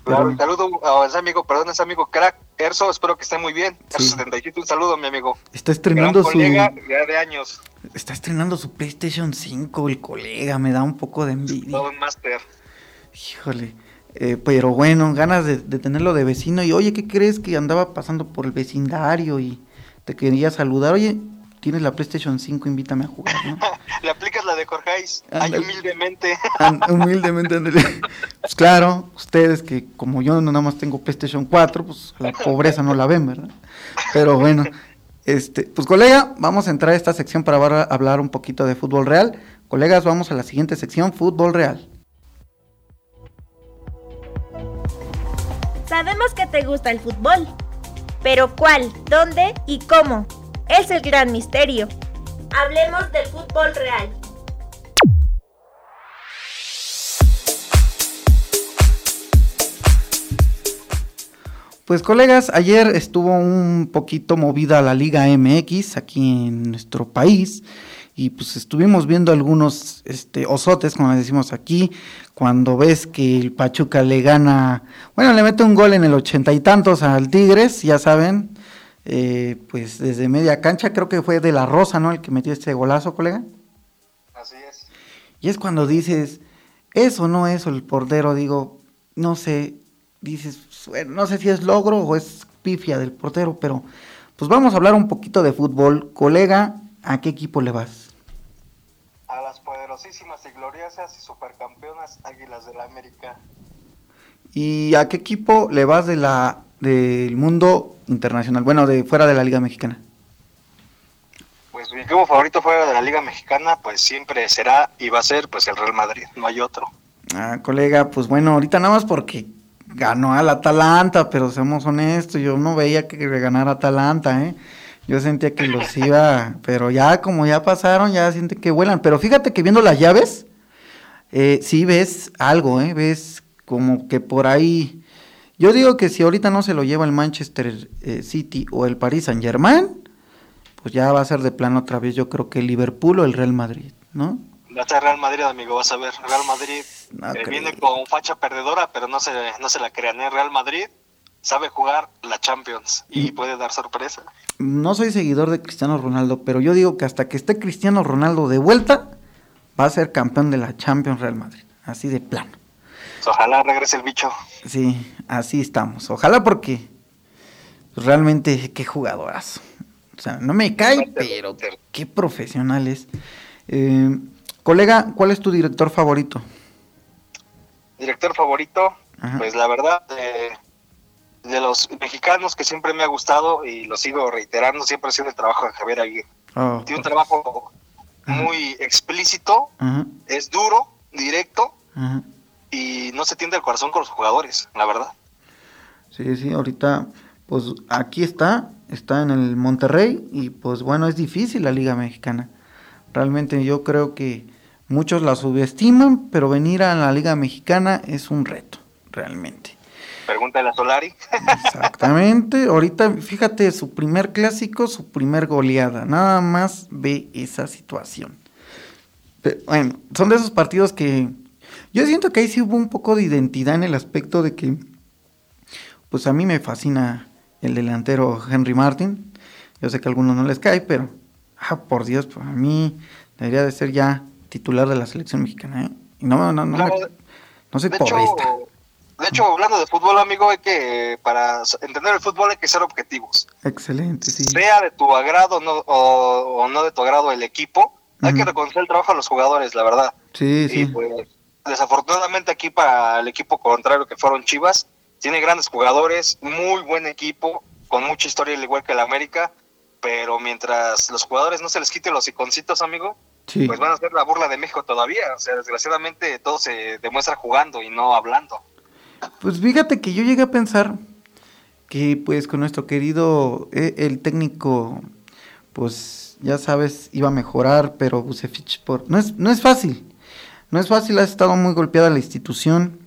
Claro, un saludo a ese amigo, perdón, ese amigo crack, Erso, espero que esté muy bien. Erso 77, un saludo, mi amigo. Está estrenando Gran su ya de años, está estrenando su PlayStation 5, el colega, me da un poco de envidia. todo un máster. Híjole. Eh, pero bueno, ganas de, de tenerlo de vecino. Y oye, ¿qué crees que andaba pasando por el vecindario y te quería saludar? Oye, tienes la PlayStation 5, invítame a jugar, ¿no? Le aplicas la de Jorgeis, ahí Ándale. humildemente. Humildemente, ándale. Pues claro, ustedes que como yo no nada más tengo PlayStation 4, pues la pobreza no la ven, ¿verdad? Pero bueno, este, pues colega, vamos a entrar a esta sección para hablar un poquito de fútbol real. Colegas, vamos a la siguiente sección, fútbol real. Sabemos que te gusta el fútbol. Pero ¿cuál? ¿Dónde? ¿Y cómo? Es el gran misterio. Hablemos del fútbol real. Pues colegas, ayer estuvo un poquito movida la Liga MX aquí en nuestro país y pues estuvimos viendo algunos este, osotes, como decimos aquí, cuando ves que el Pachuca le gana, bueno, le mete un gol en el ochenta y tantos al Tigres, ya saben, eh, pues desde media cancha, creo que fue de la Rosa, ¿no? El que metió este golazo, colega. Así es. Y es cuando dices, eso no es el portero, digo, no sé, dices, no sé si es logro o es pifia del portero, pero pues vamos a hablar un poquito de fútbol. Colega, ¿a qué equipo le vas? A las poderosísimas y gloriosas y supercampeonas Águilas del la América. ¿Y a qué equipo le vas de la del mundo internacional? Bueno, de fuera de la Liga Mexicana. Pues mi equipo favorito fuera de la Liga Mexicana, pues siempre será y va a ser pues el Real Madrid, no hay otro. Ah, colega, pues bueno, ahorita nada más porque ganó al Atalanta, pero seamos honestos, yo no veía que ganara Atalanta, ¿eh? Yo sentía que los iba, pero ya como ya pasaron, ya siente que vuelan. Pero fíjate que viendo las llaves, eh, sí ves algo, ¿eh? Ves como que por ahí... Yo digo que si ahorita no se lo lleva el Manchester eh, City o el Paris Saint Germain, pues ya va a ser de plano otra vez, yo creo que el Liverpool o el Real Madrid, ¿no? Va a ser Real Madrid, amigo, vas a ver. Real Madrid No eh, viene con facha perdedora, pero no se, no se la crean. ¿eh? Real Madrid sabe jugar la Champions y puede dar sorpresa. no soy seguidor de Cristiano Ronaldo, pero yo digo que hasta que esté Cristiano Ronaldo de vuelta, va a ser campeón de la Champions Real Madrid. Así de plano. Ojalá regrese el bicho. Sí, así estamos. Ojalá porque pues, realmente qué jugadorazo. O sea, no me cae, pero qué profesional es. Eh, colega, ¿cuál es tu director favorito? Director favorito, Ajá. pues la verdad, eh, de los mexicanos que siempre me ha gustado y lo sigo reiterando, siempre ha sido el trabajo de Javier Aguirre. Oh, Tiene un trabajo muy explícito, ajá, es duro, directo. Y no se tiende al corazón con los jugadores, la verdad. Sí, sí, ahorita, pues aquí está, está en el Monterrey y pues bueno, es difícil la Liga Mexicana. Realmente yo creo que muchos la subestiman, pero venir a la Liga Mexicana es un reto, realmente. Pregúntale a Solari. Exactamente, ahorita fíjate, su primer clásico, su primer goleada, nada más ve esa situación. Pero, bueno, son de esos partidos que yo siento que ahí sí hubo un poco de identidad en el aspecto de que, pues a mí me fascina el delantero Henry Martin, yo sé que a algunos no les cae, pero, ah, por Dios, pues a mí debería de ser ya titular de la selección mexicana, ¿eh? Y no, no, no, no, Claro, me- no soy de hecho, de hecho, hablando de fútbol, amigo, hay que, para entender el fútbol hay que ser objetivos. Excelente, sí. Sea de tu agrado no, o, o no de tu agrado el equipo, hay que reconocer el trabajo de los jugadores, la verdad. Sí, Y sí. pues, desafortunadamente aquí para el equipo contrario que fueron Chivas, tiene grandes jugadores, muy buen equipo, con mucha historia al igual que el América, pero mientras los jugadores no se les quite los iconcitos, amigo, pues van a ser la burla de México todavía. O sea, desgraciadamente todo se demuestra jugando y no hablando. Pues fíjate que yo llegué a pensar que pues con nuestro querido eh, el técnico pues ya sabes iba a mejorar pero Bucefich por no es no es fácil no es fácil ha estado muy golpeada la institución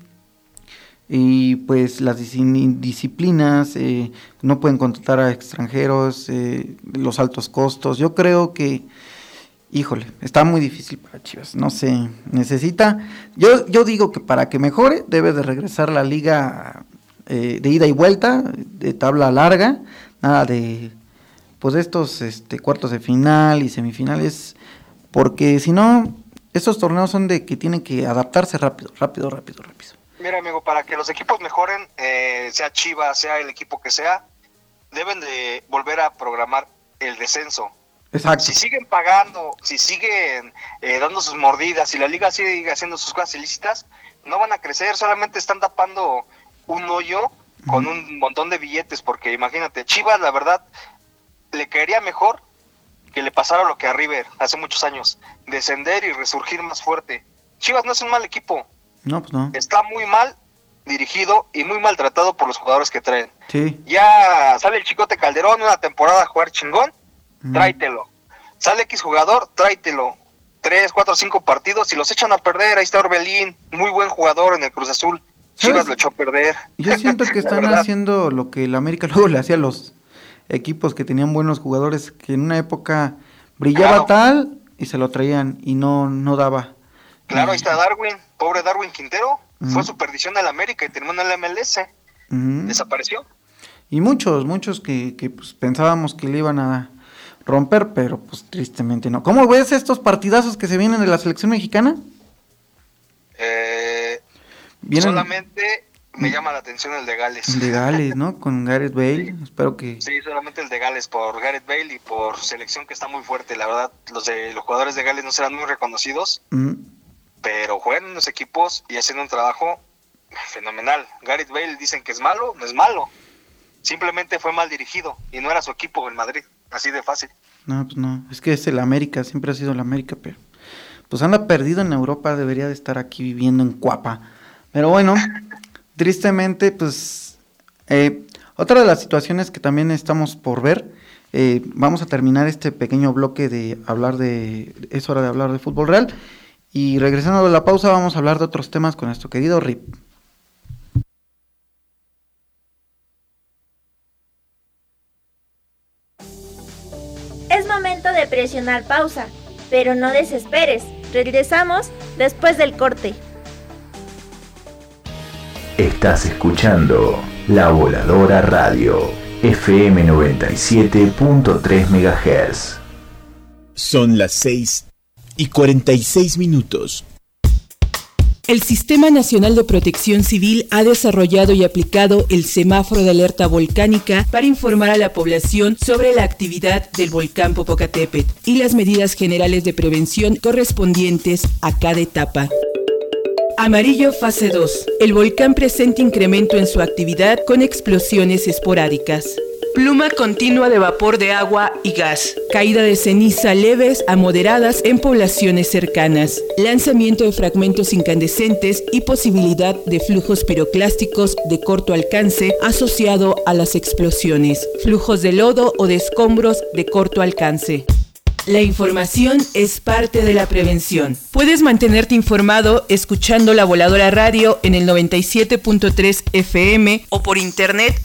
y pues las disciplinas eh, no pueden contratar a extranjeros eh, los altos costos. Yo creo que híjole está muy difícil para Chivas no sé necesita. Yo yo digo que para que mejore debe de regresar la liga eh, de ida y vuelta de tabla larga nada de pues estos este cuartos de final y semifinales porque si no estos torneos son de que tienen que adaptarse rápido rápido rápido rápido Mira, amigo, para que los equipos mejoren, eh, sea Chivas, sea el equipo que sea, deben de volver a programar el descenso. Exacto. Si siguen pagando, si siguen eh, dando sus mordidas, si la liga sigue haciendo sus cosas ilícitas, no van a crecer, solamente están tapando un hoyo con un montón de billetes, porque imagínate, Chivas, la verdad, le caería mejor que le pasara lo que a River hace muchos años, descender y resurgir más fuerte. Chivas no es un mal equipo, no, pues no. Está muy mal dirigido y muy maltratado por los jugadores que traen. Sí. Ya sale el Chicote Calderón una temporada a jugar chingón, tráetelo. Sale X jugador, tráetelo. Tres, cuatro, cinco partidos y los echan a perder. Ahí está Orbelín, muy buen jugador en el Cruz Azul. Chivas lo echó a perder. Yo siento que están haciendo lo que el América luego le hacía a los equipos que tenían buenos jugadores, que en una época brillaba tal y se lo traían y no, no daba. Claro, ahí está Darwin, pobre Darwin Quintero, fue su perdición al América y terminó en el MLS, desapareció. Y muchos, muchos que, que pues, pensábamos que le iban a romper, pero pues tristemente no. ¿Cómo ves estos partidazos que se vienen de la selección mexicana? Eh, solamente me llama la atención el de Gales. El de Gales, ¿no? Con Gareth Bale, espero que... Sí, solamente el de Gales, por Gareth Bale y por selección que está muy fuerte. La verdad, los, de, los jugadores de Gales no serán muy reconocidos pero juegan en los equipos y hacen un trabajo fenomenal. Gareth Bale dicen que es malo, no es malo. Simplemente fue mal dirigido y no era su equipo en Madrid, así de fácil. No, pues no, es que es el América, siempre ha sido el América, pero pues anda perdido en Europa, debería de estar aquí viviendo en Cuapa. Pero bueno, tristemente, pues eh, otra de las situaciones que también estamos por ver, eh, vamos a terminar este pequeño bloque de hablar de, es hora de hablar de fútbol real y regresando de la pausa vamos a hablar de otros temas con nuestro querido Rip. Es momento de presionar pausa, pero no desesperes. Regresamos después del corte. Estás escuchando La Voladora Radio, FM 97.3 MHz. Son las 6 y 46 minutos. El Sistema Nacional de Protección Civil ha desarrollado y aplicado el semáforo de alerta volcánica para informar a la población sobre la actividad del volcán Popocatépetl y las medidas generales de prevención correspondientes a cada etapa. Amarillo fase 2. El volcán presenta incremento en su actividad con explosiones esporádicas. Pluma continua de vapor de agua y gas. Caída de ceniza leves a moderadas en poblaciones cercanas. Lanzamiento de fragmentos incandescentes y posibilidad de flujos piroclásticos de corto alcance asociado a las explosiones. Flujos de lodo o de escombros de corto alcance. La información es parte de la prevención. Puedes mantenerte informado escuchando La Voladora Radio en el 97.3 FM o por internet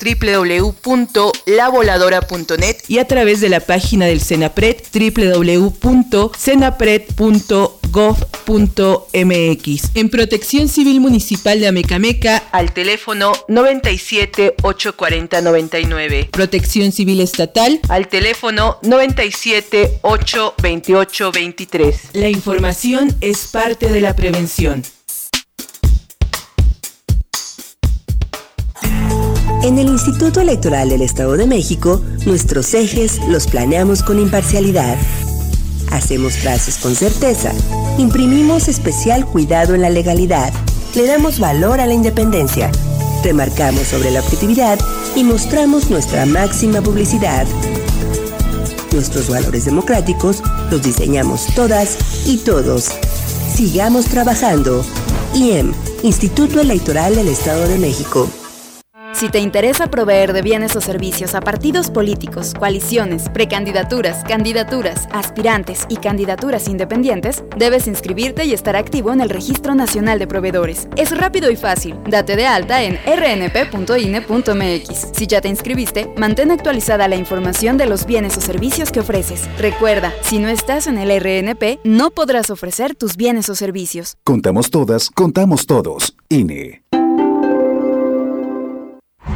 www.lavoladora.net y a través de la página del Senapred www.senapred.gov.mx. En Protección Civil Municipal de Amecameca al teléfono 97 840 99. Protección Civil Estatal al teléfono 97 8 28 23. La información es parte de la prevención. En el Instituto Electoral del Estado de México, nuestros ejes los planeamos con imparcialidad. Hacemos frases con certeza. Imprimimos especial cuidado en la legalidad. Le damos valor a la independencia remarcamos sobre la objetividad y mostramos nuestra máxima publicidad. Nuestros valores democráticos los diseñamos todas y todos. Sigamos trabajando. IEM, Instituto Electoral del Estado de México. Si te interesa proveer de bienes o servicios a partidos políticos, coaliciones, precandidaturas, candidaturas, aspirantes y candidaturas independientes, debes inscribirte y estar activo en el Registro Nacional de Proveedores. Es rápido y fácil. Date de alta en rnp.ine.mx. Si ya te inscribiste, mantén actualizada la información de los bienes o servicios que ofreces. Recuerda, si no estás en el RNP, no podrás ofrecer tus bienes o servicios. Contamos todas, contamos todos. INE.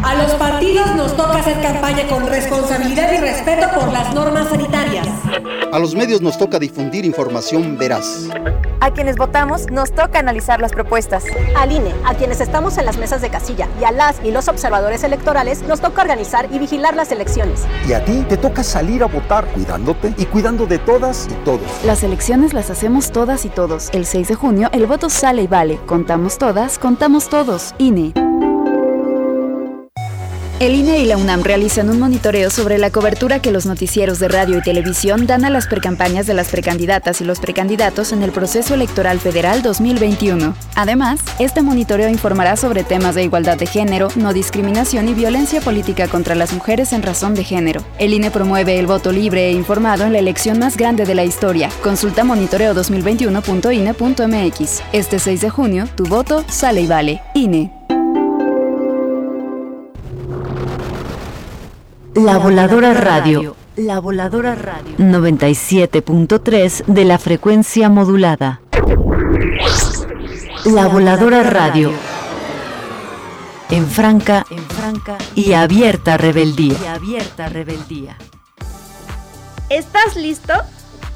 A los partidos nos toca hacer campaña con responsabilidad y respeto por las normas sanitarias. A los medios nos toca difundir información veraz. A quienes votamos nos toca analizar las propuestas. Al INE, a quienes estamos en las mesas de casilla y a las y los observadores electorales nos toca organizar y vigilar las elecciones. Y a ti te toca salir a votar cuidándote y cuidando de todas y todos. Las elecciones las hacemos todas y todos. El 6 de junio el voto sale y vale. Contamos todas, contamos todos. INE. El INE y la UNAM realizan un monitoreo sobre la cobertura que los noticieros de radio y televisión dan a las precampañas de las precandidatas y los precandidatos en el proceso electoral federal 2021. Además, este monitoreo informará sobre temas de igualdad de género, no discriminación y violencia política contra las mujeres en razón de género. El INE promueve el voto libre e informado en la elección más grande de la historia. Consulta monitoreo2021.ine.mx. Este 6 de junio, tu voto sale y vale. INE. La Voladora Radio. La Voladora Radio. 97.3 de la frecuencia modulada. La Voladora Radio. En franca, en franca y abierta rebeldía. Y abierta rebeldía. ¿Estás listo?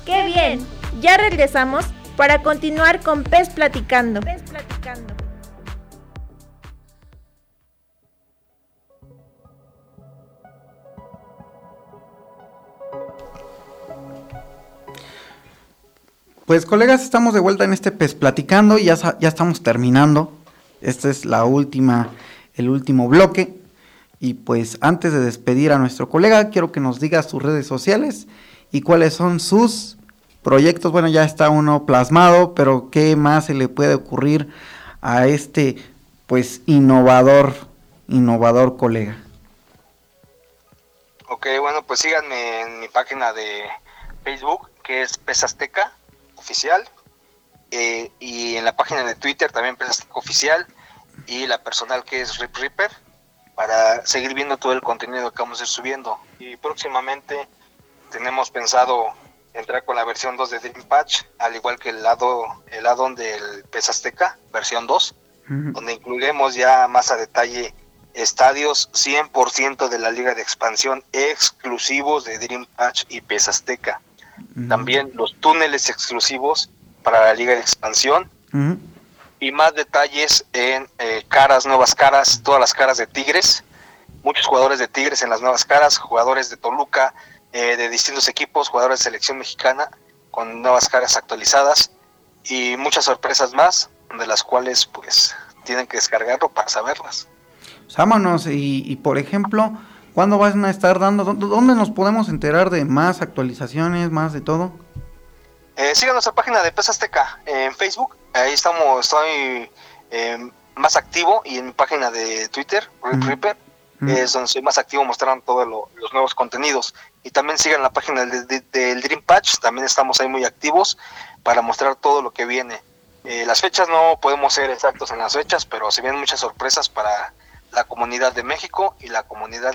¡Qué bien! Ya regresamos para continuar con Pez Platicando. Pez Platicando. Pues colegas, estamos de vuelta en este pez platicando y ya, ya estamos terminando. Esta es la última, el último bloque. Y pues antes de despedir a nuestro colega, quiero que nos diga sus redes sociales y cuáles son sus proyectos. Bueno, ya está uno plasmado, pero ¿qué más se le puede ocurrir a este pues innovador, innovador colega? Ok, bueno, pues síganme en mi página de Facebook, que es Pez Azteca oficial eh, y en la página de Twitter también Azteca oficial y la personal que es Rip Ripper para seguir viendo todo el contenido que vamos a ir subiendo. Y próximamente tenemos pensado entrar con la versión 2 de Dream Patch al igual que el lado el addon del PES Azteca versión 2 donde incluiremos ya más a detalle estadios 100% de la liga de expansión exclusivos de Dream Patch y PES Azteca también los túneles exclusivos para la Liga de Expansión. Y más detalles en eh, caras, nuevas caras, todas las caras de Tigres. Muchos jugadores de Tigres en las nuevas caras, jugadores de Toluca, eh, de distintos equipos, jugadores de selección mexicana con nuevas caras actualizadas y muchas sorpresas más, de las cuales pues tienen que descargarlo para saberlas. Vámonos, y, y por ejemplo, ¿Cuándo van a estar dando? ¿Dónde nos podemos enterar de más actualizaciones, más de todo? Eh, sigan nuestra página de PES Azteca en Facebook. Ahí estamos, estoy eh, más activo y en mi página de Twitter, Rip es donde soy más activo mostrando todos los nuevos contenidos. Y también sigan la página del, Dream Patch, también estamos ahí muy activos para mostrar todo lo que viene. Eh, las fechas no podemos ser exactos en las fechas, pero se vienen muchas sorpresas para la comunidad de México y la comunidad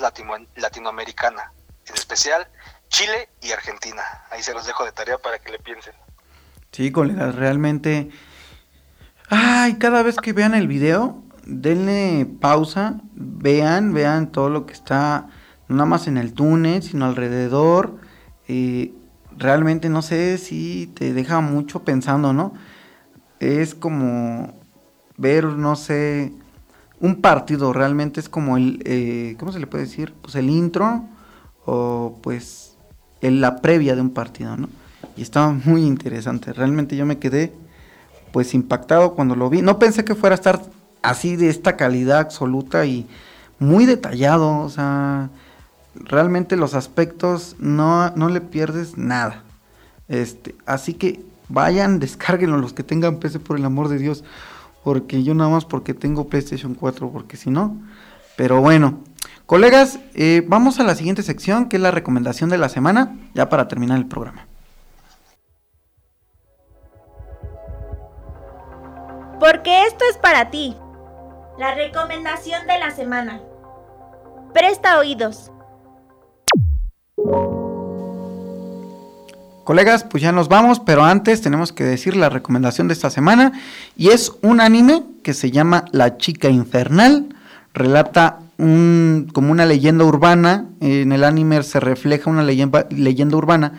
latinoamericana, en especial Chile y Argentina. Ahí se los dejo de tarea para que le piensen. Sí, colegas, realmente... Ay, cada vez que vean el video, denle pausa, vean, vean todo lo que está, no nada más en el túnel, sino alrededor. Realmente no sé si te deja mucho pensando, ¿no? Es como ver, no sé, un partido realmente es como el, eh, ¿cómo se le puede decir? Pues el intro o pues la previa de un partido, ¿no? Y estaba muy interesante, realmente yo me quedé pues impactado cuando lo vi, no pensé que fuera a estar así de esta calidad absoluta y muy detallado, o sea, realmente los aspectos no, no le pierdes nada. Este, así que vayan, descárguenlo los que tengan PC por el amor de Dios, porque yo nada más porque tengo PlayStation 4, porque si no, pero bueno, colegas, eh, vamos a la siguiente sección que es la recomendación de la semana, ya para terminar el programa. Porque esto es para ti. La recomendación de la semana. Presta oídos. Colegas, pues ya nos vamos, pero antes tenemos que decir la recomendación de esta semana y es un anime que se llama La chica infernal. Relata un, como una leyenda urbana, en el anime se refleja una leyenda, leyenda urbana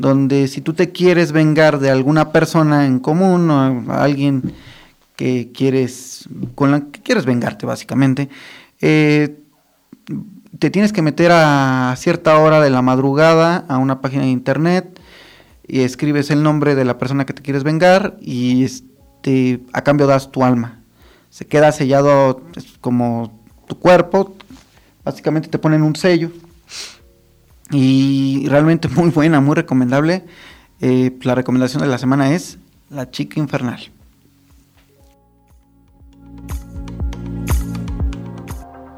donde si tú te quieres vengar de alguna persona en común o alguien que quieres con la que quieres vengarte básicamente, eh, te tienes que meter a cierta hora de la madrugada a una página de internet y escribes el nombre de la persona que te quieres vengar y este, a cambio das tu alma. Se queda sellado como tu cuerpo, básicamente te ponen un sello y realmente muy buena, muy recomendable. Eh, la recomendación de la semana es La chica infernal.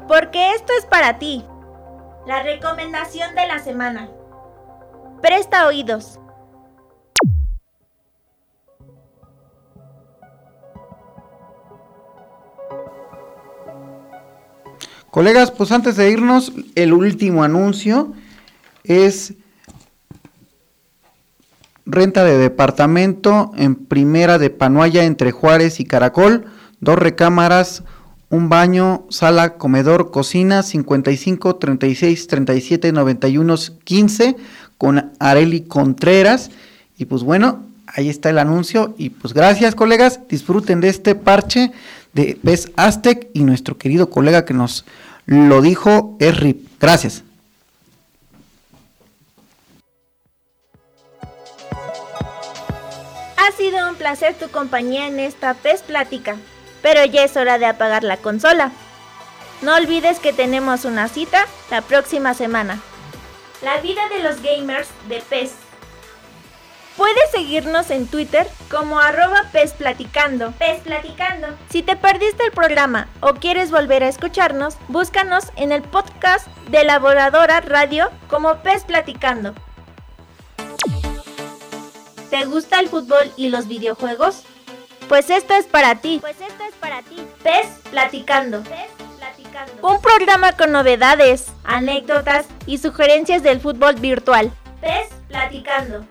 Porque esto es para ti. La recomendación de la semana. Presta oídos. Colegas, pues antes de irnos, el último anuncio es renta de departamento en primera de Panuaya entre Juárez y Caracol, dos recámaras, un baño, sala, comedor, cocina, 55 36 37 91 15 con Areli Contreras. Y pues bueno, ahí está el anuncio. Y pues gracias, colegas. Disfruten de este parche de Pez Aztec y nuestro querido colega que nos lo dijo es Rip. Gracias. Ha sido un placer tu compañía en esta Pez Plática, pero ya es hora de apagar la consola. No olvides que tenemos una cita la próxima semana. La vida de los gamers de PES Puedes seguirnos en Twitter como arroba pesplaticando. Pesplaticando. Si te perdiste el programa o quieres volver a escucharnos, búscanos en el podcast de Laboradora Radio como Pes Platicando. ¿Te gusta el fútbol y los videojuegos? Pues esto es para ti. Pues esto es para ti. Pes Platicando. Pes Platicando. Un programa con novedades, anécdotas y sugerencias del fútbol virtual. Pes Platicando.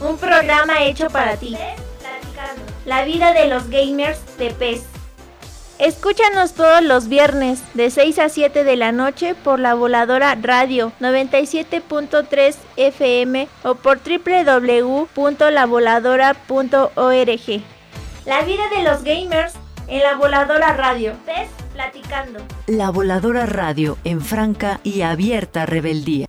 Un programa hecho para ti. La vida de los gamers de PES. Escúchanos todos los viernes de 6 a 7 de la noche por la voladora radio 97.3 FM o por www.lavoladora.org. La vida de los gamers en la voladora radio. PES platicando. La voladora radio en franca y abierta rebeldía.